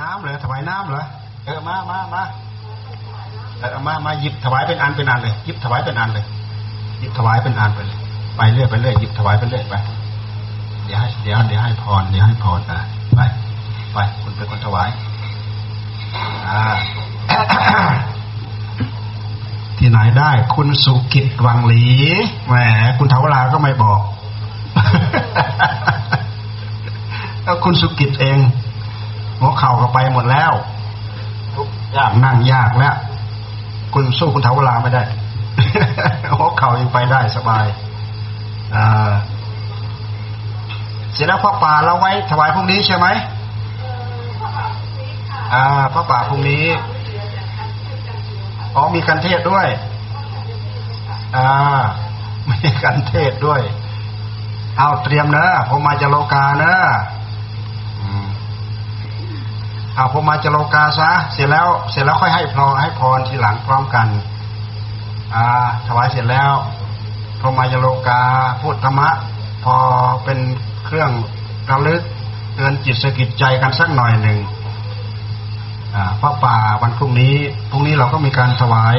น้ำเหรอถวายน้ำเหรอเออมามามาเออมามาหยิบถวายเป็นอันเป็นอันเลยหยิบถวายเป็นอันเลยหยิบถวายเป็นอันไปเลยไปเรื่อยไปเรื่อยหยิบถวายไปเรื่อยไปเดี๋ยวให้เดี๋ยวเดี๋ยวให้พรเดี๋ยวให้พรอะไปไปคุณเป็นคนถวายอ่าที่ไหนได้ คุณสุกิจวังหลีแหมคุณเทวราก็ไม่บอกแล้วคุณสุกิจเอง หัวเข่าก็ไปหมดแล้วยากนั่งยากแล้วคุณสู้คุณเทวราไม่ได้หัวเข่ายังไปได้สบายอ่าเสร็จแล้วพระป่าเราไว้ถวายพรุ่งนี้ใช่ไหมอ่าพระป่าพรุ่งนี้อ๋อมีการเทศด้วย อ่ามีการเทศด้วย เอาเตรียมเนอะผมมาจะโลกาเนอะอืม เอาผมมาจะโลกาซะเสร็จแล้วเสร็จแล้วค่อยให้พรให้พรทีหลังพร้อมกันอ่าถวายเสร็จแล้วพรมายโลกาพูดธรรมะ พอเป็นเครื่องระลึกเตือนจิตสกิจใจกันสักหน่อยหนึ่งพระป่าวันพรุ่งนี้พรุ่งนี้เราก็มีการถวาย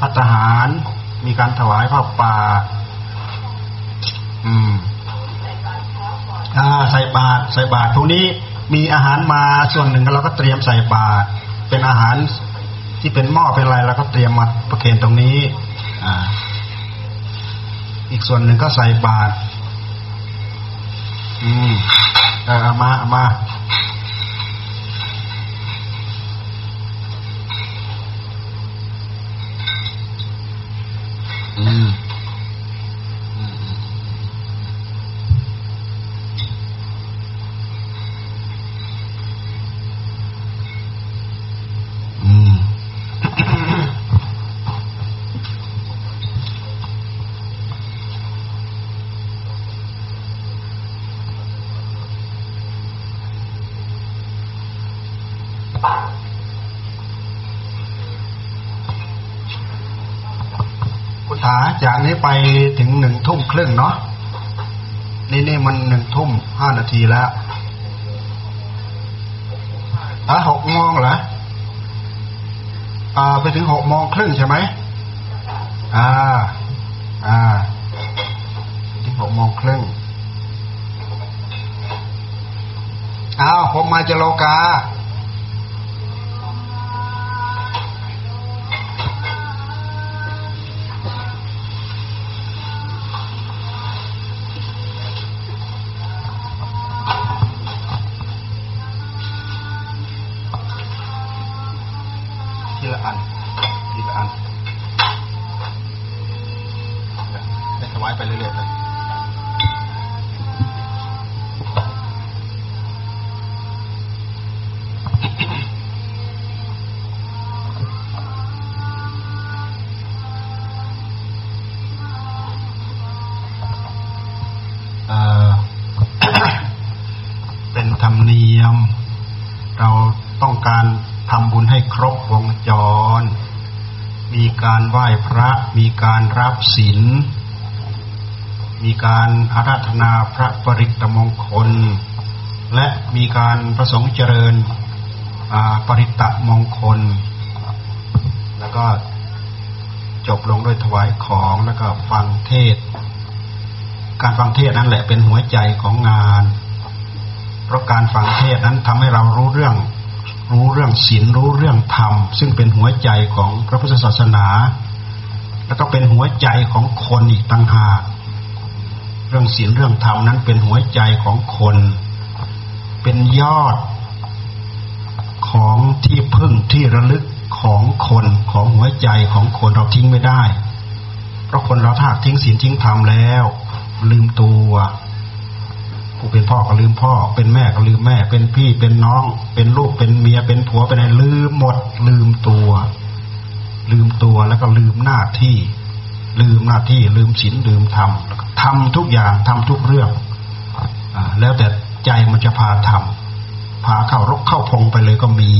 พัฒหาร มีการถวายพระป่า อืมอ่าใส่บาตรใส่บาตรพรุ่งนี้ มีอาหารมาส่วนหนึ่งเราก็เตรียมใส่บาตรเป็นอาหารที่เป็นหม้อเป็นอะไรเราก็เตรียมมาประเคนตรงนี้อ่าอีกส่วนหนึ่งก็ใส่บาตรอืมเออมามาอืม อืม คุณถาจากนี้ ไปถึงหนึ่งทุ่มครึ่งเนาะนี่นี่มันหนึ่งทุ่มห้านาทีแล้วอะหกโมงเหรออ่าไปถึงหกโมงครึ่งใช่ไหมอ่า อ่าถึงหกโมงครึ่งอ้าวผมมาจะโลกา การไหว้พระ มีการรับศีล มีการอาราธนาพระปริตตมงคล และมีการประสงค์เจริญปริตตมงคล แล้วก็จบลงด้วยถวายของแล้วก็ฟังเทศ การฟังเทศนั่นแหละเป็นหัวใจของงาน เพราะการฟังเทศน์นั้นทำให้เรารู้เรื่อง รู้เรื่องศีลรู้เรื่องธรรม ซึ่งเป็นหัวใจของพระพุทธศาสนา แล้วก็เป็นหัวใจของคนอีกต่างหากเรื่องศีลเรื่องธรรมนั้นเป็นหัวใจของคน เป็นยอดของที่พึ่งที่ระลึกของคนของหัวใจของคนเราทิ้งไม่ได้ เพราะคนเราถ้าทิ้งศีลทิ้งธรรมแล้ว ลืมตัว เป็นพ่อก็ลืมพ่อ เป็นแม่ก็ลืมแม่ เป็นพี่เป็นน้อง เป็นลูกเป็นเมียเป็นผัวเป็นอะไรลืมหมด ลืมตัว ลืมตัวแล้วก็ลืมหน้าที่ ลืมหน้าที่ ลืมศีลลืมธรรมทำทุกอย่างทำทุกเรื่องอแล้วแต่ใจมันจะพาทำพาเข้ารกเข้าพงไปเลยก็มี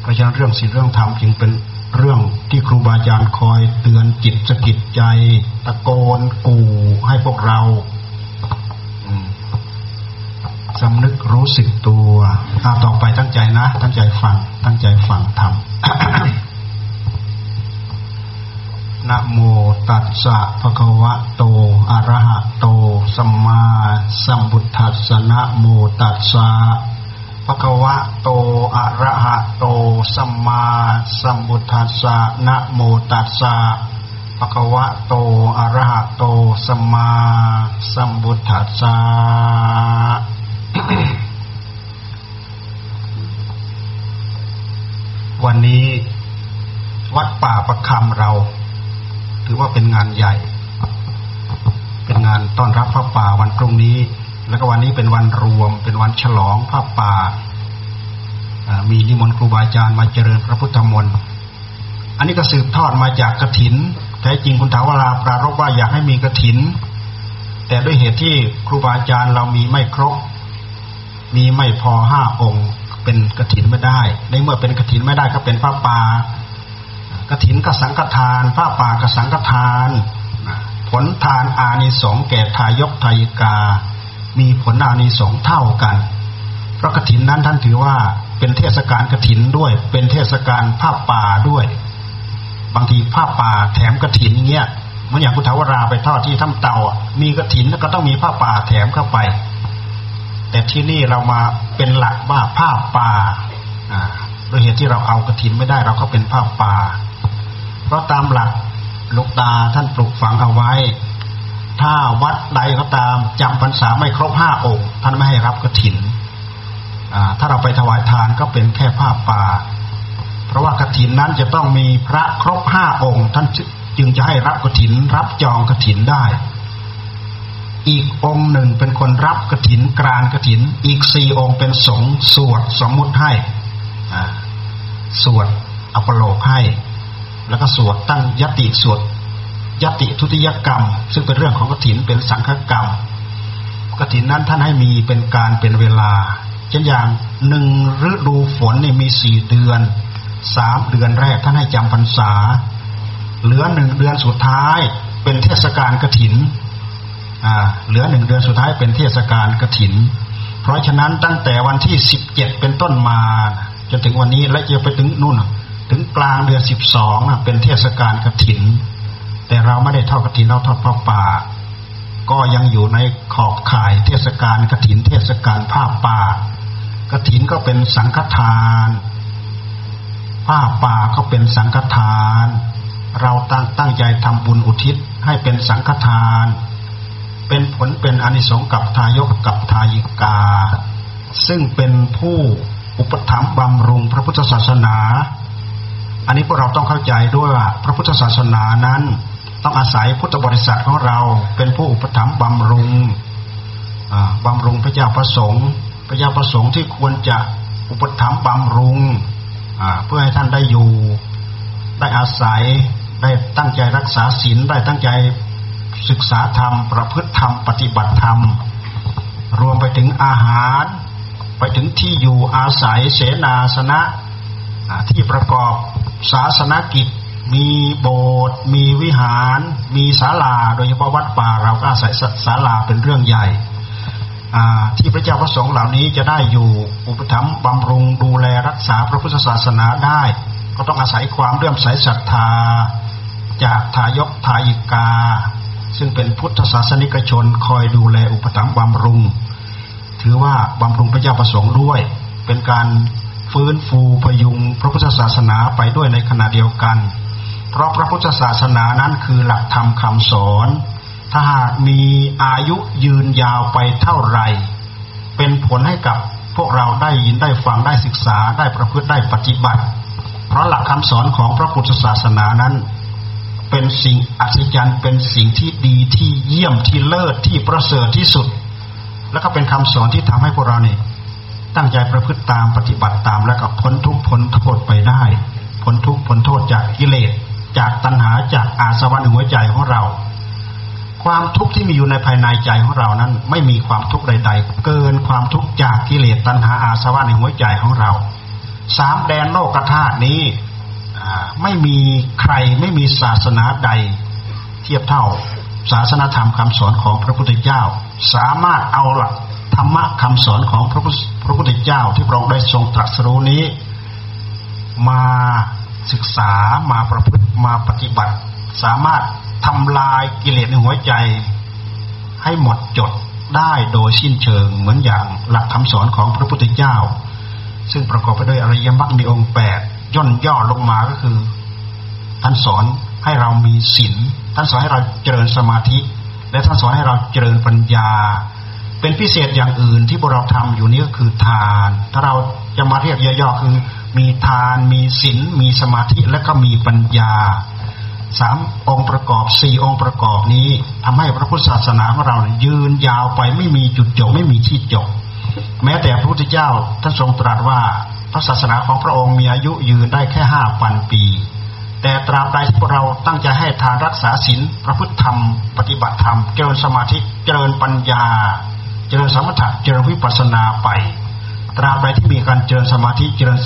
เพราะฉะนั้นเรื่องศีลเรื่องธรรมจึงเป็นเรื่องที่ครูบาอาจารย์คอยเตือนจิตสะกิดใจ ตะโกนกู่ให้พวกเรา สำนึกรู้สึกตัวเอาต่อไปตั้งใจนะ ตั้งใจฟัง ตั้งใจฟังทำนะโมตัสสะภะคะวะโต อะระหะโต สัมมาสัมพุทธัสสะนะโมตัสสะภะคะวะโต อะระหะโต สัมมาสัมพุทธัสสะนะโมตัสสะภะคะวะโต อะระหะโต สัมมาสัมพุทธัสสะ วันนี้วัดป่าประคำเรา ถือว่าเป็นงานใหญ่ เป็นงานต้อนรับพระป่าวันพรุ่งนี้ แล้วก็วันนี้เป็นวันรวม เป็นวันฉลองพระป่า มีนิมนต์ครูบาอาจารย์มาเจริญพระพุทธมนต์อันนี้ก็สืบทอดมาจากกระถินแท้จริงคุณถาวราปรารบว่าอยากให้มีกระถิน แต่ด้วยเหตุที่ครูบาอาจารย์เรามีไม่ครบ มีไม่พอห้าองค์ เป็นกระถินไม่ได้ ในเมื่อเป็นกระถินไม่ได้ก็เป็นผ้าป่ากระถินกสังฆทานผ้าป่ากสังฆทาน ผลทานอานิสงส์แก่ทายกทายิกา มีผลอานิสงส์เท่ากัน เพราะกระถินนั้นท่านถือว่าเป็นเทศกาลกระถินด้วย เป็นเทศกาลผ้าป่าด้วย บางทีผ้าป่าแถมกระถินเงี้ยเหมือนอย่างพุทธวราไปทอดที่ถ้ำเตามีกระถินแล้วก็ต้องมีผ้าป่าแถมเข้าไป แต่ที่นี่เรามาเป็นหลักว่าผ้าป่าโดยเหตุที่เราเอากระถินไม่ได้เราก็เป็นผ้าป่า เพราะตามหลักลูกตาท่านปลูกฝังเอาไว้ ถ้าวัดใดก็ตามจำพรรษาไม่ครบห้าองค์ ท่านไม่ให้รับกระถินถ้าเราไปถวายทานก็เป็นแค่ผ้าป่า เพราะว่ากระถินนั้นจะต้องมีพระครบห้าองค์ ท่านจึงจะให้รับกระถินรับจองกระถินได้ อีกองหนึ่งเป็นคนรับกระถินกรานกระถิน อีกสี่องค์เป็นสงสวดสมมุติให้สวดอัปโลกให้ แล้วก็สวดตั้งยติสวดยติทุติยกรรม ซึ่งเป็นเรื่องของกระถินเป็นสังฆกรรมกระถินนั้นท่านให้มีเป็นการเป็นเวลา เช่นอย่างหนึ่งฤดูฝนนี่มีสี่เดือนสามเดือนแรกท่านให้จำพรรษา เหลือหนึ่งเดือนสุดท้ายเป็นเทศกาลกระถิน เหลือหนึ่งเดือนสุดท้ายเป็นเทศกาลกระถิน เพราะฉะนั้นตั้งแต่วันที่สิบเจ็ดเป็นต้นมาจนถึงวันนี้และจะไปถึงนู่นถึงกลางเดือนสิบสองเป็นเทศกาลกระถิน แต่เราไม่ได้ทอดกระถินเราทอดพระป่า ก็ยังอยู่ในขอบข่ายเทศกาลกระถิน เทศกาลผ้าป่ากระถินก็เป็นสังฆทานผ้าป่าก็เป็นสังฆทาน เราตั้งตั้งใจทำบุญอุทิศให้เป็นสังฆทาน เป็นผลเป็นอนิสงส์กับทายกกับทายิกา ซึ่งเป็นผู้อุปถัมภ์บำรุงพระพุทธศาสนา อันนี้พวกเราต้องเข้าใจด้วยว่าพระพุทธศาสนานั้น ต้องอาศัยพุทธบริษัทของเราเป็นผู้อุปถัมภ์บำรุงบำรุงพระเจ้าประสงค์ พระเจ้าประสงค์ที่ควรจะอุปถัมภ์บำรุงเพื่อให้ท่านได้อยู่ ได้อาศัยได้ตั้งใจรักษาศีลได้ตั้งใจ ศึกษาธรรม ประพฤติธรรม ปฏิบัติธรรม รวมไปถึงอาหาร ไปถึงที่อยู่อาศัยเสนาสนะที่ประกอบศาสนกิจ มีโบสถ์มีวิหาร มีศาลา โดยเฉพาะวัดป่าเราก็อาศัยศาลาเป็นเรื่องใหญ่ที่พระเจ้าพระสงฆ์เหล่านี้จะได้อยู่อุปถัมภ์บำรุงดูแลรักษาพระพุทธศาสนาได้ ก็ต้องอาศัยความเลื่อมใสศรัทธา จากทายกทายิกา ซึ่งเป็นพุทธศาสนิกชนคอยดูแลอุปถัมภ์บำรุง ถือว่าบำรุงพระเจ้าประสงค์ด้วย เป็นการฟื้นฟูพยุงพระพุทธศาสนาไปด้วยในขณะเดียวกัน เพราะพระพุทธศาสนานั้นคือหลักธรรมคำสอน ถ้าหากมีอายุยืนยาวไปเท่าไหร่ เป็นผลให้กับพวกเราได้ยินได้ฟังได้ศึกษาได้ประพฤติได้ปฏิบัติ เพราะหลักคำสอนของพระพุทธศาสนานั้น เป็นสิ่งอัศจรรย์เป็นสิ่งที่ดีที่เยี่ยมที่เลิศที่ประเสริฐที่สุด แล้วก็เป็นคำสอนที่ทำให้พวกเราเนี่ยตั้งใจประพฤติตามปฏิบัติตามแล้วก็พ้นทุกพ้นโทษไปได้พ้นทุกพ้นโทษจากกิเลสจากตัณหาจากอาสวะในหัวใจของเรา ความทุกข์ที่มีอยู่ในภายในใจของเรานั้น ไม่มีความทุกข์ใด ๆ เกินความทุกข์จากกิเลสตัณหาอาสวะในหัวใจของเรา สามแดนโลกธาตุนี้ ไม่มีใครไม่มีศาสนาใด เทียบเท่าศาสนาธรรมคำสอนของพระพุทธเจ้า สามารถเอาหลักธรรมะคำสอนของพระพระพุทธเจ้าที่พระองค์ได้ทรงตรัสรู้นี้ มาศึกษามาประพฤติมาปฏิบัติ สามารถทำลายกิเลสในหัวใจ ให้หมดจดได้โดยสิ้นเชิงเหมือนอย่างหลักคำสอนของพระพุทธเจ้า ซึ่งประกอบไปด้วยอริยมรรคมีองค์แปด ย่นย่อลงมาก็คือ ท่านสอนให้เรามีศีลท่านสอนให้เราเจริญสมาธิ และท่านสอนให้เราเจริญปัญญา เป็นพิเศษอย่างอื่นที่พวกเราทำอยู่นี้ก็คือทาน ถ้าเราจะมาเรียกย่อๆคือ มีทานมีศีลมีสมาธิและก็มีปัญญาสามองค์ประกอบสี่องค์ประกอบนี้ทำให้พระพุทธศาสนาของเรายืนยาวไปไม่มีจุดจบไม่มีที่จบ แม้แต่พระพุทธเจ้าท่านทรงตรัสว่าพระศาสนาของพระองค์มีอายุยืนได้แค่ห้าพันปี แต่ตราบใดที่พวกเราตั้งใจให้ทานรักษาศีลพระพุทธธรรม ปฏิบัติธรรม เจริญสมาธิเจริญปัญญา เจริญสมถะเจริญวิปัสสนาไป ตราบใดที่มีการเจริญสมาธิเจริญ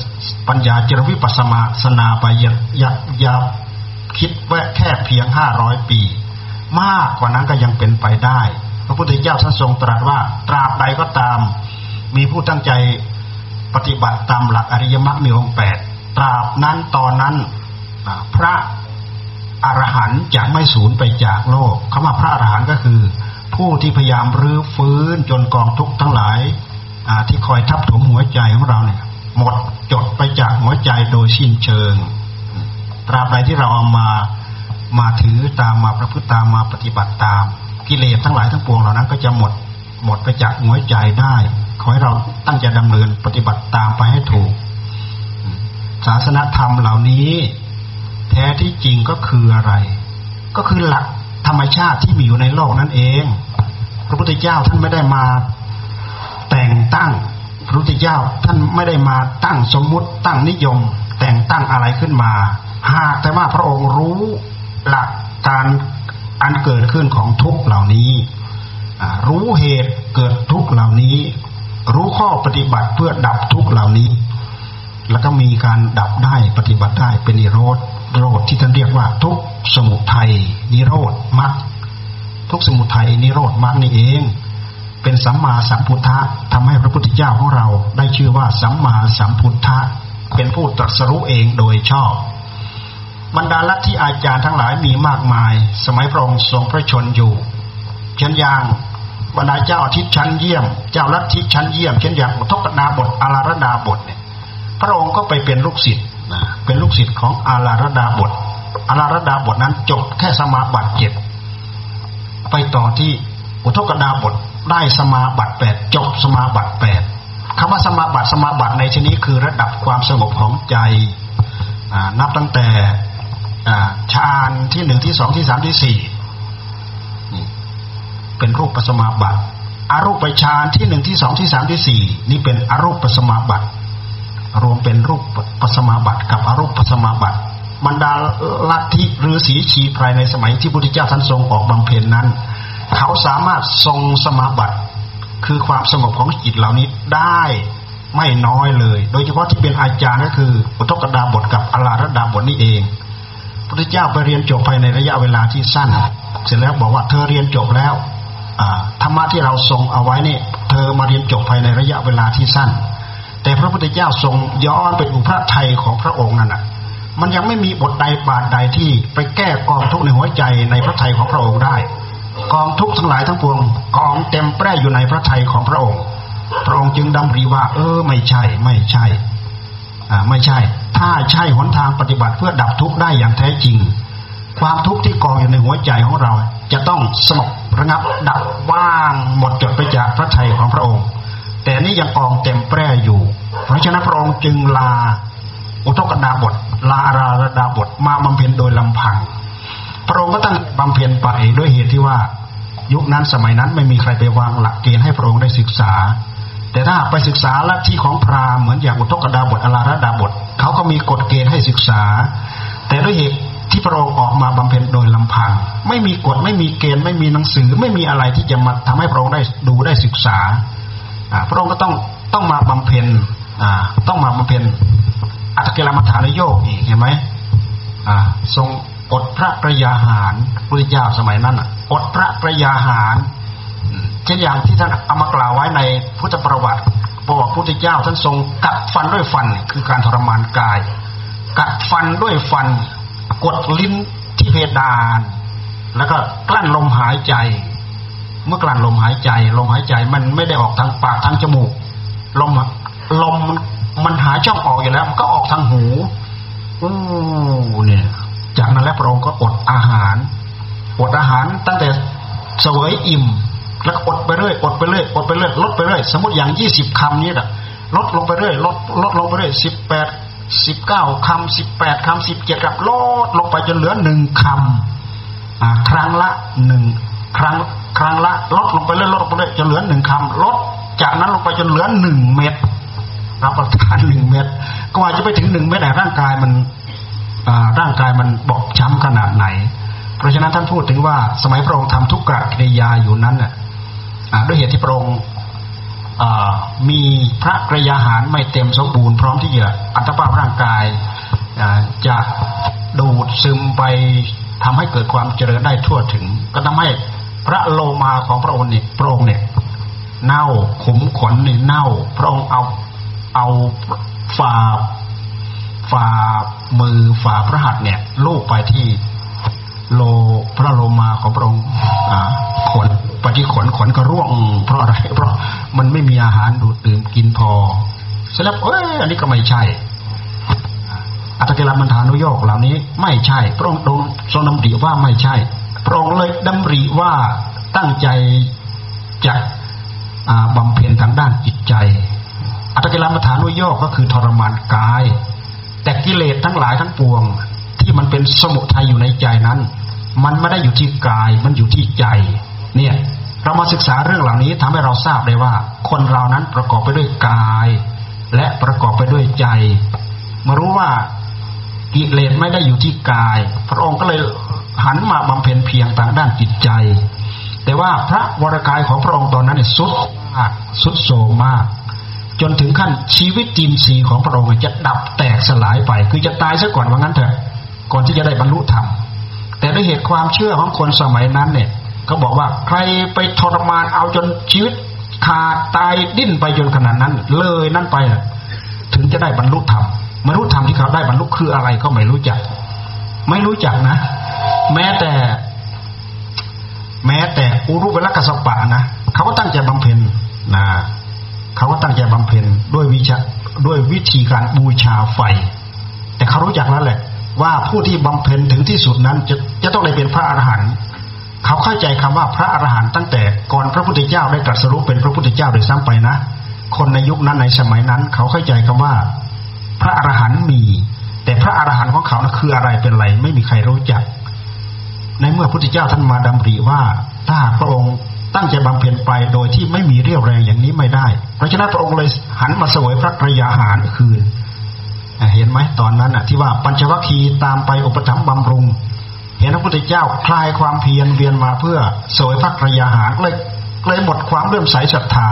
ปัญญาเจริญวิปัสสนาไปอย่าอย่าอย่าคิดแวะแค่เพียงห้าร้อยปี มากกว่านั้นก็ยังเป็นไปได้ พระพุทธเจ้าท่านทรงตรัสว่าตราบใดก็ตาม มีผู้ตั้งใจปฏิบัติตามหลักอริยมรรคมีองค์แปดตราบนั้นตอนนั้นพระอรหันต์จะไม่สูญไปจากโลกคำว่าพระอรหันต์ก็คือ ผู้ที่พยายามรื้อฟื้นจนกองทุกข์ทั้งหลายที่คอยทับถมหัวใจของเราเนี่ยหมดจดไปจากหัวใจโดยสิ้นเชิง ตราบใดที่เราเอามามาถือตามมาประพฤติตามมาปฏิบัติตาม กิเลสทั้งหลายทั้งปวงเหล่านั้นก็จะหมด หมดไปจากหัวใจได้ ขอให้เราตั้งใจดำเนินปฏิบัติตามไปให้ถูก ศาสนธรรมเหล่านี้ แท้ที่จริงก็คืออะไร ก็คือหลักธรรมชาติที่มีอยู่ในโลกนั่นเอง พระพุทธเจ้าท่านไม่ได้มา แต่งตั้งพระพุทธเจ้าท่านไม่ได้มาตั้งสมมุติตั้งนิยม แต่งตั้งอะไรขึ้นมา หากแต่ว่าพระองค์รู้หลักการอันเกิดขึ้นของทุกเหล่านี้ รู้เหตุเกิดทุกเหล่านี้ รู้ข้อปฏิบัติเพื่อดับทุกเหล่านี้ แล้วก็มีการดับได้ปฏิบัติได้เป็นนิโรธโรธที่ท่านเรียกว่าทุกสมุทัยนิโรธมรรคทุกสมุทัยนิโรธมรรคนี่เอง เป็นสัมมาสัมพุทธะทำให้พระพุทธเจ้าของเราได้ชื่อว่าสัมมาสัมพุทธะเป็นผู้ตรัสรู้เองโดยชอบบรรดาลัทธิอาจารย์ทั้งหลายมีมากมาย สมัยพระองค์ทรงพระชนอยู่ เช่นอย่างบรรดาเจ้าอาทิตย์ชั้นเยี่ยม เจ้าลัทธิชั้นเยี่ยม เช่นอย่างอุทกดาบทอาลารดาบทเนี่ย พระองค์ก็ไปเป็นลูกศิษย์นะเป็นลูกศิษย์ของอาลารดาบทอาลารดาบทนั้นจบแค่สมาบัติเจ็ดไปต่อที่อุทกดาบทได้สมาบัติแปดจบสมาบัติแปดคำว่าสมาบัติสมาบัติในที่นี้คือระดับความสงบของใจนับตั้งแต่ฌานที่หนึ่งที่สองที่สามที่สี่ เป็นรูปปัสมาบัติอารูปฌานที่หนึ่งที่สองที่สามที่สี่นี่เป็นอรูปปัสมาบัติรวมเป็นรูปปัสมาบัติกับอรูปปัสมาบัติบรรดาลัทธิฤาษีชีพรายในสมัยที่พุทธเจ้าท่านทรงออกบำเพ็ญนั้น เขาสามารถทรงสมาบัติ คือความสงบของจิตเหล่านี้ได้ไม่น้อยเลย โดยเฉพาะที่เป็นอาจารย์ก็คืออุทกดาบทกับอลาระดาบทนี่เองพระเจ้าไปเรียนจบภายในระยะเวลาที่สั้น เสร็จแล้วบอกว่าเธอเรียนจบแล้ว ธรรมะที่เราทรงเอาไว้นี่เธอมาเรียนจบภายในระยะเวลาที่สั้น แต่พระพุทธเจ้าทรงย้อนไปดูพระไทยของพระองค์นั่นอะมันยังไม่มีบทใดบาทใดที่ไปแก้กองทุกข์ในหัวใจในพระไทยของพระองค์ได้ กองทุกข์ทั้งหลายทั้งปวงกองเต็มแปร่อยู่ในพระไทยของพระองค์ พระองค์จึงดำริว่า เออ ไม่ใช่ ไม่ใช่อ่าไม่ใช่ ถ้าใช่หนทางปฏิบัติเพื่อดับทุกข์ได้อย่างแท้จริง ความทุกข์ที่กองอยู่ในหัวใจของเรา จะต้องสงบระงับดับว่างหมดจดไปจากพระทัยของพระองค์ แต่นี่ยังกองเต็มแปร่อยู่ เพราะฉะนั้นพระองค์จึงลา อุทกดาบท ลาราระดาบทมาบำเพ็ญโดยลำพัง พระองค์ก็ตั้งบำเพ็ญไปด้วยเหตุที่ว่า ยุคนั้นสมัยนั้นไม่มีใครไปวางหลักเกณฑ์ให้พระองค์ได้ศึกษา แต่ถ้าไปศึกษาลัทธิของพราหมณ์เหมือนอย่างอุทกดาบทอลาระดาบทเขาก็มีกฎเกณฑ์ให้ศึกษา แต่ด้วยเหตุ พระองค์ออกมาบำเพ็ญโดยลำพัง ไม่มีกฎไม่มีเกณฑ์ไม่มีหนังสือ ไม่มีอะไรที่จะมาทำให้พระองค์ได้ดูได้ศึกษาพระองค์ก็ต้องต้องมาบำเพ็ญต้องมาบำเพ็ญอัตเกลมัฐานโยกอีกเห็นไหมทรงอดพระประยาหารพระเจ้าสมัยนั้นอดพระประยาหารเช่นอย่างที่ท่านเอามากล่าวไว้ในพุทธประวัติบอกว่าพุทธเจ้าท่านทรงกัดฟันด้วยฟันคือการทรมานกาย กัดฟันด้วยฟัน กดลิ้นที่เพดาน แล้วก็กลั้นลมหายใจ เมื่อกลั้นลมหายใจ ลมหายใจมันไม่ได้ออกทางปากทางจมูก ลมลมมันหาช่องออกอยู่แล้ว มันก็ออกทางหูอู้เนี่ย จากนั้นแล้วพระองค์ก็อดอาหารอดอาหารตั้งแต่เสวยอิ่ม แล้วอดไปเรื่อยอดไปเรื่อยอดไปเรื่อยลดไปเรื่อยสมมติอย่างยี่สิบคำนี้แหละลดลงไปเรื่อยลดลดลงไปเรื่อยสิบแปด สิบเก้าคำสิบแปดคำสิบเจ็ดคำลดลงไปจนเหลือหนึ่งคำครั้งละหนึ่งครั้งครั้งละลดลงไปเรื่อยลดลงไปเรื่อยจนเหลือหนึ่งคำลดจากนั้นลงไปจนเหลือหนึ่งเม็ดรับประทานหนึ่งเม็ดกว่าจะไปถึงหนึ่งเม็ดแต่ร่างกายมันร่างกายมันบอบช้ำขนาดไหน เพราะฉะนั้นท่านพูดถึงว่าสมัยพระองค์ทำทุกกะกิริยาอยู่นั้นน่ะด้วยเหตุที่พระองค์ มีพระกระยาหารไม่เต็มสมบูรณ์พร้อมที่จะอัตภาพร่างกายจะดูดซึมไปทำให้เกิดความเจริญได้ทั่วถึง ก็ทำให้พระโลมาของพระองค์เนี่ยพระองเนี่ยเน่าขุมขนเนี่ยเน่า พระองค์เอาเอาฝ่าฝ่ามือฝ่าพระหัตถ์เนี่ยลูกไปที่โลพระโลมาของพระองค์ขน ปที่ขนขนก็ร่วงเพราะอะไร เพราะมันไม่มีอาหารดูดดื่มกินพอเสร็จแล้วเอ้ยอันนี้ก็ไม่ใช่ อัตกิลมันฐานุโยกเหล่านี้ ไม่ใช่พระองค์ทรงดำริว่าไม่ใช่พระองค์เลยดำริว่าตั้งใจจะบำเพ็ญทางด้านจิตใจ อัตกิลมัฐานุโยกก็คือทรมานกาย แต่กิเลสทั้งหลายทั้งปวง ที่มันเป็นสมุทัยอยู่ในใจนั้น มันไม่ได้อยู่ที่กายมันอยู่ที่ใจ เนี่ยเรามาศึกษาเรื่องเหล่านี้ทำให้เราทราบได้ว่า คนเรานั้นประกอบไปด้วยกาย และประกอบไปด้วยใจ มารู้ว่ากิเลสไม่ได้อยู่ที่กาย พระองค์ก็เลยหันมาบำเพ็ญเพียงทางด้านจิตใจ แต่ว่าพระวรกายของพระองค์ตอนนั้นสุดมากสุดโสมมาก จนถึงขั้นชีวิตจินสีของพระองค์จะดับแตกสลายไป คือจะตายซะก่อนว่างั้นเถอะก่อนที่จะได้บรรลุธรรมแต่ด้วยเหตุความเชื่อของคนสมัยนั้นเนี่ย เขาบอกว่าใครไปทรมานเอาจนชีวิต ขาดตายดิ้นไปจนขนาดนั้น เลยนั่นไปถึงจะได้บรรลุธรรมบรรลุธรรมที่เขาได้บรรลุคืออะไรก็ไม่รู้จัก ไม่รู้จักนะ แม้แต่ แม้แต่อุรุเวลกัสปะนะเขาก็ตั้งใจบำเพ็ญนะเขาก็ตั้งใจบำเพ็ญด้วยวิชาด้วยวิธีการบูชาไฟ แต่เขารู้จักแล้วแหละ ว่าผู้ที่บำเพ็ญถึงที่สุดนั้นจะจะต้องได้เป็นพระอรหันต์ เขาเข้าใจคำว่าพระอรหันต์ตั้งแต่ก่อนพระพุทธเจ้าได้ตรัสรู้เป็นพระพุทธเจ้าโดยซ้ำไปนะ คนในยุคนั้นในสมัยนั้น เขาเข้าใจคำว่า พระอรหันต์มี แต่พระอรหันต์ของเขานะคืออะไรเป็นไรไม่มีใครรู้จัก ในเมื่อพระพุทธเจ้าท่านมาดำริว่าถ้าพระองค์ตั้งใจบำเพ็ญไปโดยที่ไม่มีเรี่ยวแรงอย่างนี้ไม่ได้ เพราะฉะนั้นพระองค์เลยหันมาเสวยพระกรยาหารคืน เห็นไหมตอนนั้นอะที่ว่าปัญจวัคคีย์ตามไปอุปถัมภ์บำรุง เห็นพระพุทธเจ้าคลายความเพียรเวียนมาเพื่อสวยพระกรยาหารเลยเลยหมดความเลื่อมใสศรัทธา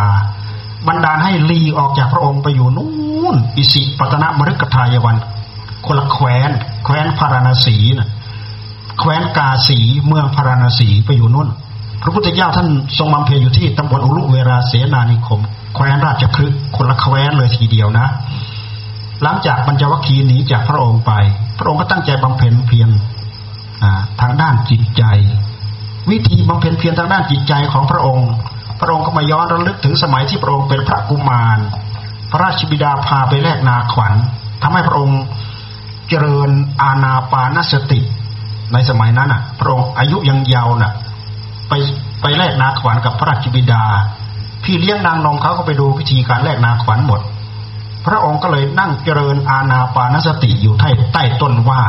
บรรดาให้ลีออกจากพระองค์ไปอยู่นู่นอิสิปตนมฤกทายวัน คนละแคว้น แคว้นพาราณสีนะแคว้นกาสีเมืองพาราณสีไปอยู่นู่น พระพุทธเจ้าท่านทรงบำเพ็ญอยู่ที่ตำบลอุลุเวราเสนานิคม แคว้นราชคฤห์คนละแคว้นเลยทีเดียวนะ หลังจากปัญจวัคคีย์หนีจากพระองค์ไป พระองค์ก็ตั้งใจบำเพ็ญเพียร ทางด้านจิตใจ วิธีบำเพ็ญเพียรทางด้านจิตใจของพระองค์ พระองค์ก็มาย้อนระลึกถึงสมัยที่พระองค์เป็นพระกุมาร พระราชบิดาพาไปแลกนาขวัญทำให้พระองค์เจริญอาณาปานสติ ในสมัยนั้นอะ พระองค์อายุยังเยาว์น่ะไปไปแลกนาขวัญกับพระราชบิดา พี่เลี้ยงนางนมเขาก็ไปดูพิธีการแลกนาขวัญหมด พระองค์ก็เลยนั่งเจริญอาณาปานสติอยู่ใต้ใต้ต้นว่า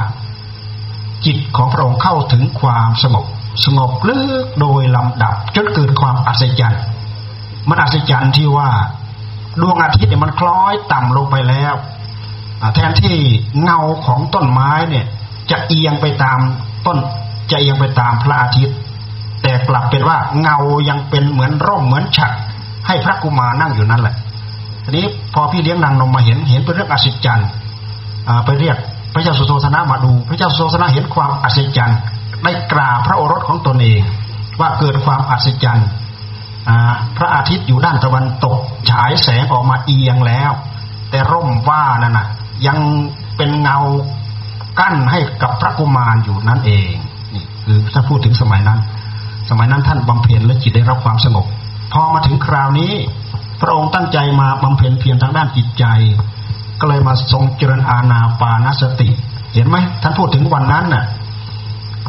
จิตของพระองค์เข้าถึงความสงบสงบลึกโดยลำดับจนเกิดความอัศจรรย์มันอัศจรรย์ที่ว่าดวงอาทิตย์เนี่ยมันคล้อยต่ำลงไปแล้วแทนที่เงาของต้นไม้เนี่ยจะเอียงไปตามต้นจะเอียงไปตามพระอาทิตย์ แต่กลับเป็นว่าเงายังเป็นเหมือนร่มเหมือนฉัดให้พระกุมารนั่งอยู่นั่นแหละทีนี้พอพี่เลี้ยงนางนมมาเห็นเห็นเป็นเรื่องอัศจรรย์ไปเรียก พระเจ้าสุโธธนะมาดู พระเจ้าสุโธธนะเห็นความอัศจรรย์ได้กราพระโอรสของตนเอง ว่าเกิดความอัศจรรย์พระอาทิตย์อยู่ด้านตะวันตกฉายแสงออกมาเอียงแล้ว แต่ร่มว่านั่นนะยังเป็นเงากั้นให้กับพระกุมารอยู่นั่นเองนี่คือถ้าพูดถึงสมัยนั้น สมัยนั้นท่านบำเพ็ญและจิตได้รับความสงบพอมาถึงคราวนี้ พระองค์ตั้งใจมาบำเพ็ญเพียรทางด้านจิตใจ ก็เลยมาทรงเจริญอาณาปานสติ เห็นไหมท่านพูดถึงวันนั้นน่ะ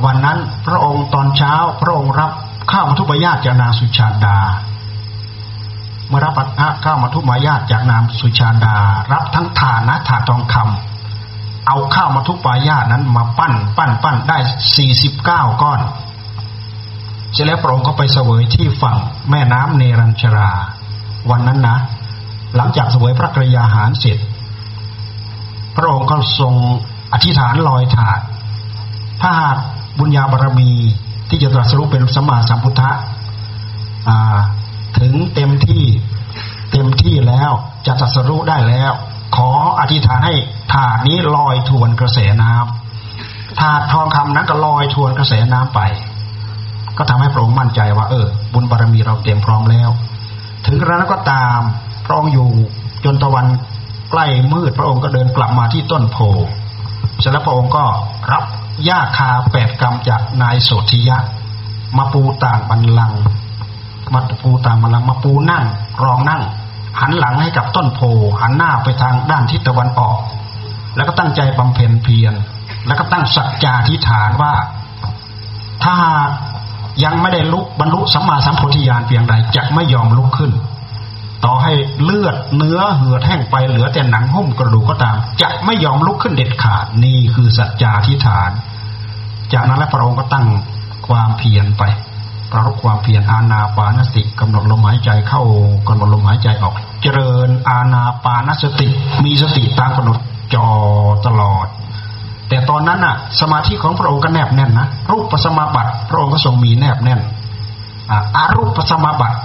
วันนั้นพระองค์ตอนเช้า พระองค์รับข้าวมัทุปยาตจากนางสุชาดาเมื่อรับข้าวมัทุปยาตจากนางสุชาดา รับทั้งฐานะถาทองคำเอาข้าวมัทุปยาตนั้นมาปั้น ปั้นปั้นได้สี่สิบเก้าก้อนเสร็จแล้วพระองค์ก็ไปเสวยที่ฝั่งแม่น้ำเนรัญชรา วันนั้นนะ หลังจากเสวยพระกรยาหารเสร็จ พระองค์ก็ทรงอธิษฐานลอยถาด ถ้าหากบุญญาบารมีที่จะตรัสรู้เป็นสมมาสัมพุทธะถึงเต็มที่เต็มที่แล้วจะตรัสรู้ได้แล้ว ขออธิษฐานให้ถาดนี้ลอยทวนกระแสน้ำถาดทองคำนั้นก็ลอยทวนกระแสน้ำไป ก็ทำให้พระองค์มั่นใจว่า เออ บุญบารมีเราเตรียมพร้อมแล้ว ถึงกระนั้นก็ตามพระองค์อยู่จนตะวัน ใกล้มืดพระองค์ก็เดินกลับมาที่ต้นโพเสร็จแล้วพระองค์ก็รับหญ้าคาแปดกรรมจากนายโสธิยะ มาปูต่างบันลัง มาปูต่างบันลังมาปูนั่งรองนั่ง หันหลังให้กับต้นโพหันหน้าไปทางด้านทิศตะวันออก แล้วก็ตั้งใจบำเพ็ญเพียรแล้วก็ตั้งสัจจาธิฐานว่า ถ้ายังไม่ได้ลุกบรรลุสัมมาสัมโพธิญาณเพียงใดจะไม่ยอมลุกขึ้น ต่อให้เลือดเนื้อเหือดแห้งไปเหลือแต่หนังหุ้มกระดูกก็ตาม จะไม่ยอมลุกขึ้นเด็ดขาดนี่คือสัจจาธิฐาน จากนั้นแล้วพระองค์ก็ตั้งความเพียรไปประรบความเพียรอาณาปานสติกำหนดลมหายใจเข้ากำหนดลมหายใจออก เจริญอาณาปานสติ มีสติตามกำหนดจอตลอด แต่ตอนนั้นน่ะ สมาธิของพระองค์ก็แนบแน่นนะรูปปัสมาบัติพระองค์ก็ทรงมีแนบแน่นอารูปปัสมาบัติ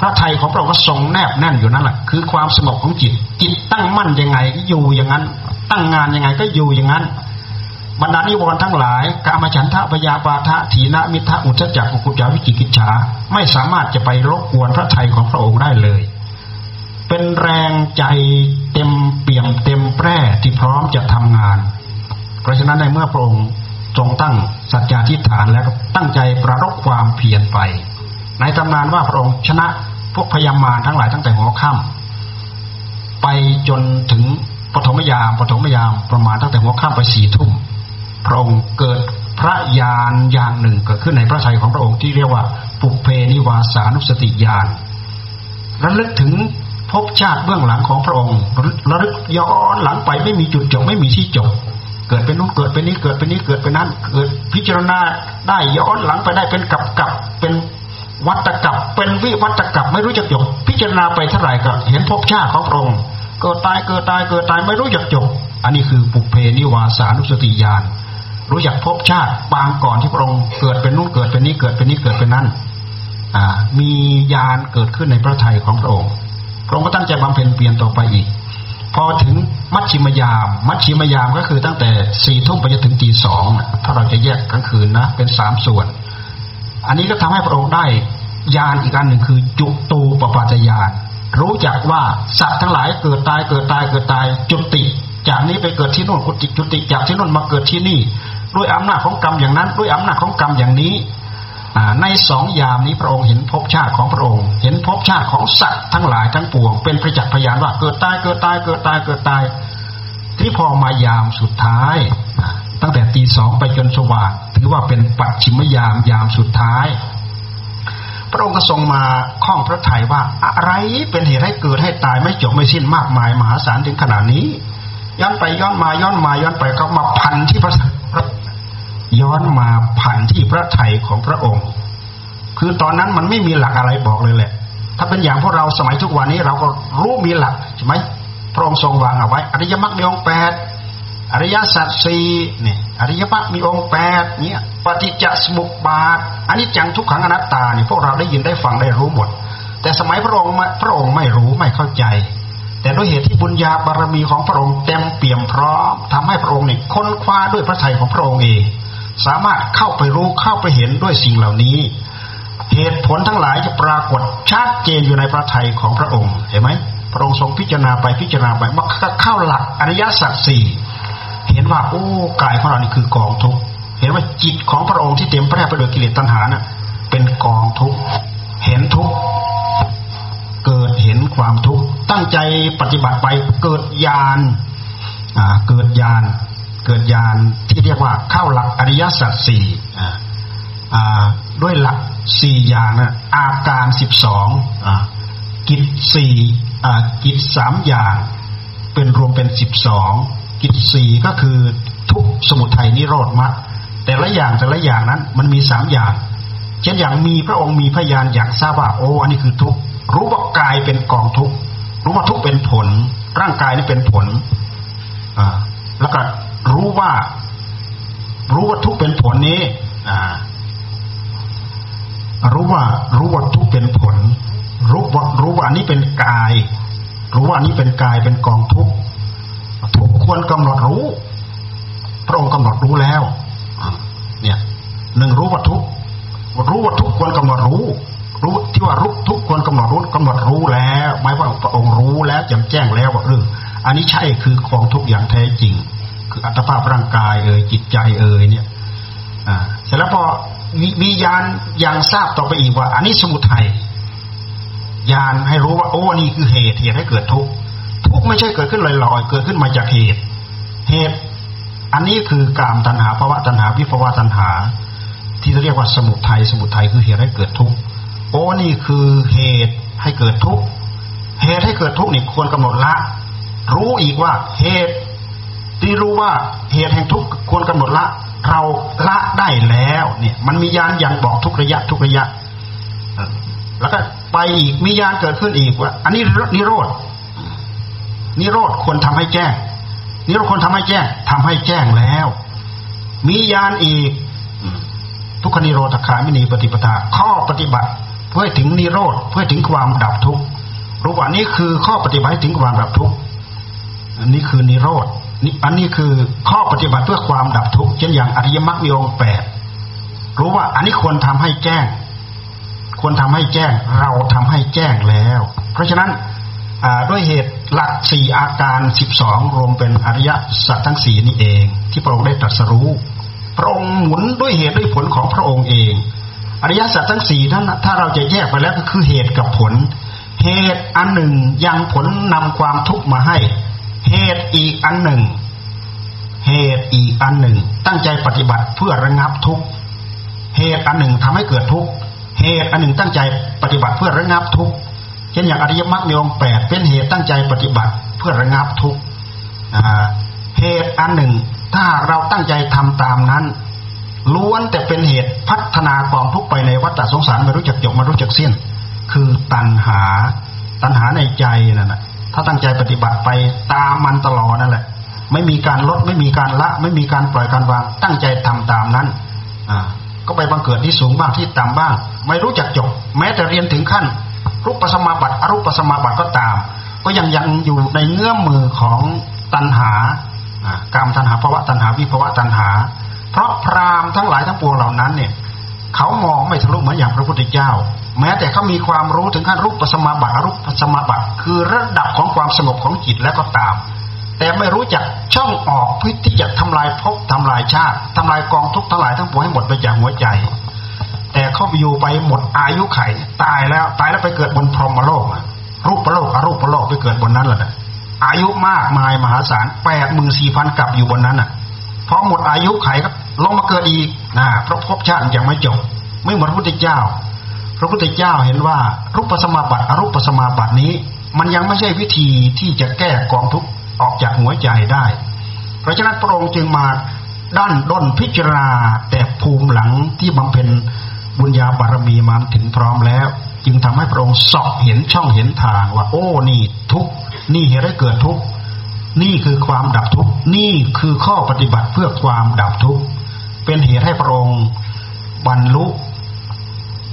พระไทยของพระองค์ก็ทรงแนบแน่นอยู่นั่นแหละคือความสงบของจิต จิตตั้งมั่นยังไงก็อยู่อย่างนั้น ตั้งงานยังไงก็อยู่อย่างนั้นบรรดานิวรณ์ทั้งหลายกามฉันทะพยาบาทะถีนมิทะอุทจักกุกุจาวิจิกิจฉาไม่สามารถจะไปรบกวนพระไทยของพระองค์ได้เลย เป็นแรงใจเต็มเปี่ยมเต็มแปร่ที่พร้อมจะทำงาน เพราะฉะนั้นในเมื่อพระองค์ทรงตั้งสัจจาธิฐานแล้วตั้งใจประรบความเพียรไป ในตำนานว่าพระองค์ชนะ พวกพยามารทั้งหลายตั้งแต่หัวค่ำไปจนถึงปฐมยามปฐมยามประมาณตั้งแต่หัวค่ำไปสี่ทุ่มพระองค์เกิดพระญาณอย่างหนึ่งเกิดขึ้นในพระทัยของพระองค์ที่เรียกว่า ปุเพนิวาสานุสติญาณระลึกถึงภพชาติเบื้องหลังของพระองค์ระลึกย้อนหลังไปไม่มีจุดจบไม่มีที่จบ เกิดเป็นนู้นเกิดเป็นนี้เกิดเป็นนี้เกิดเป็นนั้น เกิดพิจารณาได้ย้อนหลังไปได้เป็นกับกับเป็น วัตกับเป็นวิวัตกับไม่รู้จักจบพิจารณาไปเท่าไหร่ก็เห็นภพชาติของพระองค์เกิดตายเกิดตายเกิดตายไม่รู้จักจบอันนี้คือปุเพนิวาสานุสติญาณรู้จักพบชาติปางก่อนที่พระองค์เกิดเป็นนู่นเกิดเป็นนี้เกิดเป็นนี้เกิดเป็นนั้นมีญาณเกิดขึ้นในพระทัยของพระองค์พระองค์ก็ตั้งใจบำเพ็ญเปลี่ยนต่อไปอีก พอถึงมัชชิมยาม มัชชิมยามก็คือตั้งแต่สี่ทุ่มไปจนถึงตีสองถ้าเราจะแยกกลางคืนนะเป็นสามส่วน อันนี้ก็ทำให้พระองค์ได้ญาณอีกอันหนึ่งคือจุตูปปัจญาณรู้จักว่าสัตว์ทั้งหลายเกิดตายเกิดตายเกิดตายจุติ จากนี้ไปเกิดที่โน่นกุติจุติ จากที่โน่นมาเกิดที่นี่ ด้วยอำนาจของกรรมอย่างนั้น ด้วยอำนาจของกรรมอย่างนี้ในสองยามนี้พระองค์เห็นภพชาติของพระองค์ เห็นภพชาติของสัตว์ทั้งหลายทั้งปวง เป็นประจักษ์พยานว่าเกิดตายเกิดตายเกิดตายเกิดตายที่พอมายามสุดท้าย ตั้งแต่ตีสองไปจนสว่างถือว่าเป็นปัจฉิมยามยามสุดท้าย พระองค์ก็ทรงมาข้องพระทัยว่าอะไรเป็นเหตุให้เกิดให้ตายไม่จบไม่สิ้นมากมายมหาศาลถึงขนาดนี้ ย้อนไปย้อนมาย้อนมาย้อนไปก็มาพันที่พระย้อนมาผ่านที่พระไถ่ของพระองค์ คือตอนนั้นมันไม่มีหลักอะไรบอกเลยแหละ ถ้าเป็นอย่างพวกเราสมัยทุกวันนี้เราก็รู้มีหลักใช่ไหมพระองค์ทรงวางเอาไว้อริยมรรคมีองค์แปด อริยสัจสี่เนี่ยอริยมรรคมีองค์แปดเนี่ยปฏิจจสมุปบาทอันนี้จังทุกขังอนัตตาเนี่ยพวกเราได้ยินได้ฟังได้รู้หมด แต่สมัยพระองค์พระองค์ไม่รู้ไม่เข้าใจ แต่ด้วยเหตุที่บุญญาบารมีของพระองค์เต็มเปี่ยมพร้อมทำให้พระองค์เนี่ยค้นคว้าด้วยพระทัยของพระองค์เองสามารถเข้าไปรู้เข้าไปเห็นด้วยสิ่งเหล่านี้ เหตุผลทั้งหลายจะปรากฏชัดเจนอยู่ในพระทัยของพระองค์เห็นไหมพระองค์ทรงพิจารณาไปพิจารณาไปมาเข้าหลักอริยสัจสี่ เห็นว่าโอ้กายของเรานี่คือกองทุกเห็นว่าจิตของพระองค์ที่เต็มแพร่ไปด้วยกิเลสตัณหาน่ะ เป็นกองทุกเห็นทุกเกิดเห็นความทุกข์ตั้งใจปฏิบัติไปเกิดญาณเกิดญาณเกิดญาณที่เรียกว่าเข้าหลักอริยสัจสี่ด้วยหลักสี่อย่างนะอาการสิบสองกิจสี่กิจสามอย่าง เป็นรวมเป็นสิบสอง กิจสี่ก็คือทุกสมุทัยนิโรธมรรคแต่ละอย่างแต่ละอย่างนั้นมันมีสามอย่างเช่นอย่างมีพระองค์มีพยานอย่างทราบว่าโอ้อันนี้คือทุกรู้ว่ากายเป็นกองทุกรู้ว่าทุกเป็นผล ร่างกายนี่เป็นผลอ่าแล้วก็รู้ว่า รู้ว่าทุกเป็นผลนี้อ่ารู้ว่ารู้ว่าทุกเป็นผล รู้ว่ารู้ว่าอันนี้เป็นกาย รู้ว่าอันนี้เป็นกายเป็นกองทุก ทุกควรกำหนดรู้พระองค์กำหนดรู้แล้วเนี่ยหนึ่งรู้ว่าทุกรู้ว่าทุกควรกำหนดรู้ รู้ที่ว่ารู้ทุกควรกำหนดรู้กำหนดรู้แล้วหมายว่าพระองค์รู้แล้วแจ่มแจ้งแล้วว่าเอออันนี้ใช่คือกองทุกอย่างแท้จริง คืออัตภาพร่างกายเอ่ยจิตใจเอ่ยเนี่ยอ่าเสร็จแล้วพอมียานยังทราบต่อไปอีกว่า อันนี้สมุทัยยานให้รู้ว่าโอ้นี่คือเหตุเหตุให้เกิดทุกข์ ทุกไม่ใช่เกิดขึ้นลอยๆ เกิดขึ้นมาจากเหตุ เหตุ อันนี้คือกามตัณหาภาวะตัณหา วิภาวะตัณหา ที่เรียกว่าสมุทัยสมุทัยคือเหตุให้เกิดทุกข์โอ้นี่คือเหตุให้เกิดทุกข์เหตุให้เกิดทุกข์นี่ควรกำหนดละ รู้อีกว่าเหตุที่รู้ว่าเหตุแห่งทุกข์ควรกำหนดละ เราละได้แล้วเนี่ยมันมียานอยังบอกทุกระยะทุกระยะแล้วก็ไปอีกมียานเกิดขึ้นอีกว่า อันนี้นิโรธ นิโรธควรทำให้แจ้งนิโรธควรทำให้แจ้งทำให้แจ้งแล้ว มียานอีก ทุกขนิโรธคามินีปฏิปทา ข้อปฏิบัติ เพื่อถึงนิโรธเพื่อถึงความดับทุกข์รู้ว่านี่คือข้อปฏิบัติถึงความดับทุกข์อันนี้คือนิโรธนี่อันนี้คือข้อปฏิบัติเพื่อความดับทุกข์เช่นอย่างอริยมรรคมีองค์แปดรู้ว่าอันนี้ควรทำให้แจ้ง ควรทำให้แจ้ง เราทำให้แจ้งแล้ว เพราะฉะนั้น ด้วยเหตุหลักสี่อาการสิบสองรวมเป็นอริยสัจทั้งสี่นี่เอง ที่พระองค์ได้ตรัสรู้พระองค์หมุนด้วยเหตุด้วยผลของพระองค์เอง อริยสัจทั้งสี่นั้นถ้าเราจะแยกไปแล้วก็คือเหตุกับผล เหตุอันหนึ่งยังผลนำความทุกข์มาให้ เหตุอีกอันหนึ่ง เหตุอีกอันหนึ่ง ตั้งใจปฏิบัติเพื่อระงับทุกข์เหตุอันหนึ่งทำให้เกิดทุกข์เหตุอันหนึ่งตั้งใจปฏิบัติเพื่อระงับทุกข์ เช่นอย่างอริยมรรคมีองค์แปดเป็นเหตุตั้งใจปฏิบัติเพื่อระงับทุกข์เหตุอันหนึ่ง ถ้าเราตั้งใจทำตามนั้น ล้วนแต่เป็นเหตุพัฒนากองทุกไปในวัฏสงสารไม่รู้จักจบไม่รู้จักสิ้น คือตัณหา ตัณหาในใจนั่นแหละถ้าตั้งใจปฏิบัติไปตามมันตลอดนั่นแหละ ไม่มีการลดไม่มีการละ ไม่มีการปล่อยการวางตั้งใจทำตามนั้นอ่าก็ไปบังเกิดที่สูงบ้างที่ต่ำบ้าง ไม่รู้จักจบ แม้แต่เรียนถึงขั้น รูปสมาบัติอรูปสมาบัติก็ตาม ก็ยังยังอยู่ในเงื้อมมือของตัณหากรรมตัณหาภาวะตัณหาวิภาวะตัณหา เพราะพรามทั้งหลายทั้งปวงเหล่านั้นเนี่ยเขามองไม่ทะลุเหมือนอย่างพระพุทธเจ้า แม้แต่เขามีความรู้ถึงขั้นรูปปัสมาบัติอรูปปัสมาบัติ คือระดับของความสงบของจิตแล้วก็ตาม แต่ไม่รู้จักช่องออกพื่อที่จะทำลายภพทำลายชาติทำลายกองทุกข์ทั้งหลายทั้งปวงให้หมดไปจากหัวใจ แต่เขาไปอยู่ไปหมดอายุไข ตายแล้ว ตายแล้วไปเกิดบนพรหมโลกรูปโลกอรูปโลกไปเกิดบนนั้นแหละอายุมากมายมหาศาลแปดหมื่นสี่พันกับอยู่บนนั้นอะพอหมดอายุไขก็ลงมาเกิดอีกนะเพราะภพชาติยังไม่จบ ไม่เหมือนพระพุทธเจ้า พระพุทธเจ้าเห็นว่า รูปสมาบัติอรูปสมาบัตินี้ มันยังไม่ใช่วิธีที่จะแก้กองทุกข์ออกจากหัวใจได้ เพราะฉะนั้นพระองค์จึงมาด้านด้นพิจารณาแต่ภูมิหลังที่บำเพ็ญ บุญญาบารมีมาถึงพร้อมแล้ว จึงทำให้พระองค์สอบเห็นช่องเห็นทางว่า โอ้นี่ทุกนี่เหตุให้เกิดทุกนี่คือความดับทุกนี่คือข้อปฏิบัติเพื่อความดับทุกเป็นเหตุให้พระองค์บรรลุ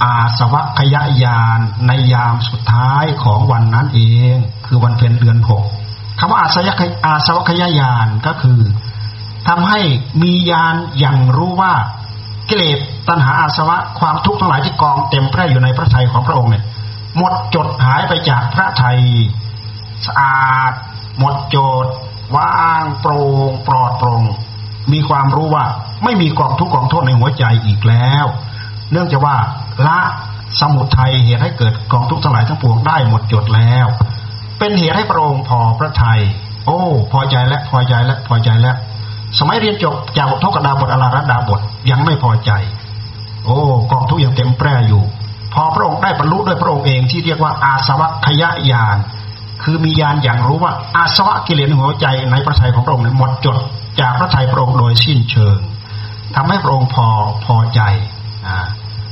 อาสวัคยายานในยามสุดท้ายของวันนั้นเอง คือวันเพ็ญเดือนหกคำว่าอาสยอาสวัคยายานก็คือทำให้มียานอย่างรู้ว่า กิเลสตัณหาอาสวะความทุกข์ทั้งหลายที่กองเต็มแพร่อยู่ในพระทัยของพระองค์เนี่ยหมดจดหายไปจากพระทัยสะอาด หมดจดว่างโปร่งปลอดโปร่งมีความรู้ว่าไม่มีกองทุกข์กองโทษในหัวใจอีกแล้ว เนื่องจากว่าละสมุทัยเหตุให้เกิดกองทุกข์ทั้งหลายทั้งปวงได้หมดจดแล้ว เป็นเหตุให้พระองค์พอพระทัยโอ้ พอใจแล้วพอใจแล้วพอใจแล้ว สมัยเรียนจบจากบททกดาบทอลารัดาบทยังไม่พอใจ โอ้กองทุกข์ยังเต็มแปร่อยู่ พอพระองค์ได้บรรลุด้วยพระองค์เองที่เรียกว่าอาสวัคยญาณคือมีญาณอย่างรู้ว่าอาสวะกิเลสหัวใจในพระทัยของพระองค์หมดจดจากพระทัยพระองค์โดยสิ้นเชิงทำให้พระองค์พอพอใจ